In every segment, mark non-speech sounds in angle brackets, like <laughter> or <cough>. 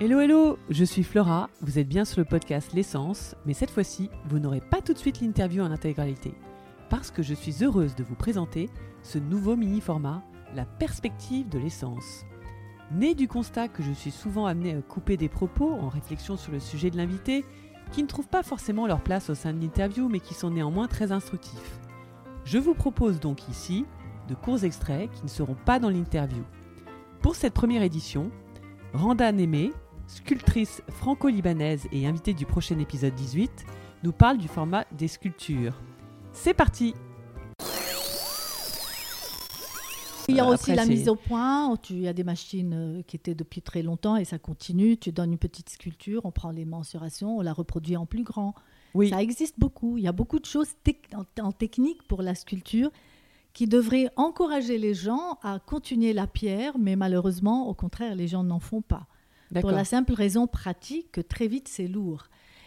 Hello hello, je suis Flora, vous êtes bien sur le podcast L'essence, mais cette fois-ci, vous n'aurez pas tout de suite l'interview en intégralité, parce que je suis heureuse de vous présenter ce nouveau mini-format, la perspective de l'essence. Né du constat que je suis souvent amenée à couper des propos en réflexion sur le sujet de l'invité, qui ne trouvent pas forcément leur place au sein de l'interview, mais qui sont néanmoins très instructifs. Je vous propose donc ici de courts extraits qui ne seront pas dans l'interview. Pour cette première édition, Randa Némé, sculptrice franco-libanaise et invitée du prochain épisode 18, nous parle du format des sculptures. C'est parti Il y a Euh, aussi après, la mise au point. Tu, il y a des machines euh, qui étaient depuis très longtemps et ça continue. Tu donnes une petite sculpture, on prend les mensurations, on la reproduit en plus grand. Oui, Ça existe beaucoup. Il y a beaucoup de choses tec- en, en technique pour la sculpture qui devraient encourager les gens à continuer la pierre, mais malheureusement, au contraire, les gens n'en font pas. Pour la simple raison pratique que très vite, c'est lourd.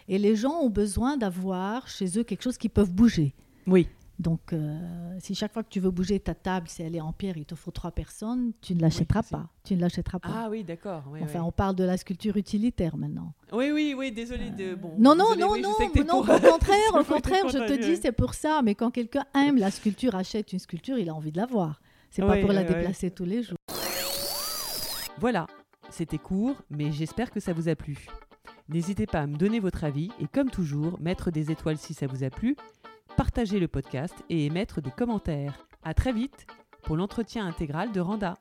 Et les gens ont besoin d'avoir chez eux quelque chose qui peuvent bouger. Oui, Donc, euh, si chaque fois que tu veux bouger ta table, si elle est en pierre, il te faut trois personnes, tu ne l'achèteras pas. Tu ne l'achèteras pas. ah oui, d'accord. oui, enfin, oui. on parle de la sculpture utilitaire maintenant. oui, oui, oui, désolé de. Bon, non, non, désolé, non, non, non, pour- au <laughs> contraire, au contraire, je te dis, c'est pour ça. Mais quand quelqu'un aime la sculpture, achète une sculpture, il a envie de la voir. C'est pas pour la déplacer tous les jours. Voilà, c'était court, mais j'espère que ça vous a plu. N'hésitez pas à me donner votre avis et comme toujours, mettre des étoiles si ça vous a plu, partager le podcast et émettre des commentaires. À très vite pour l'entretien intégral de Randa.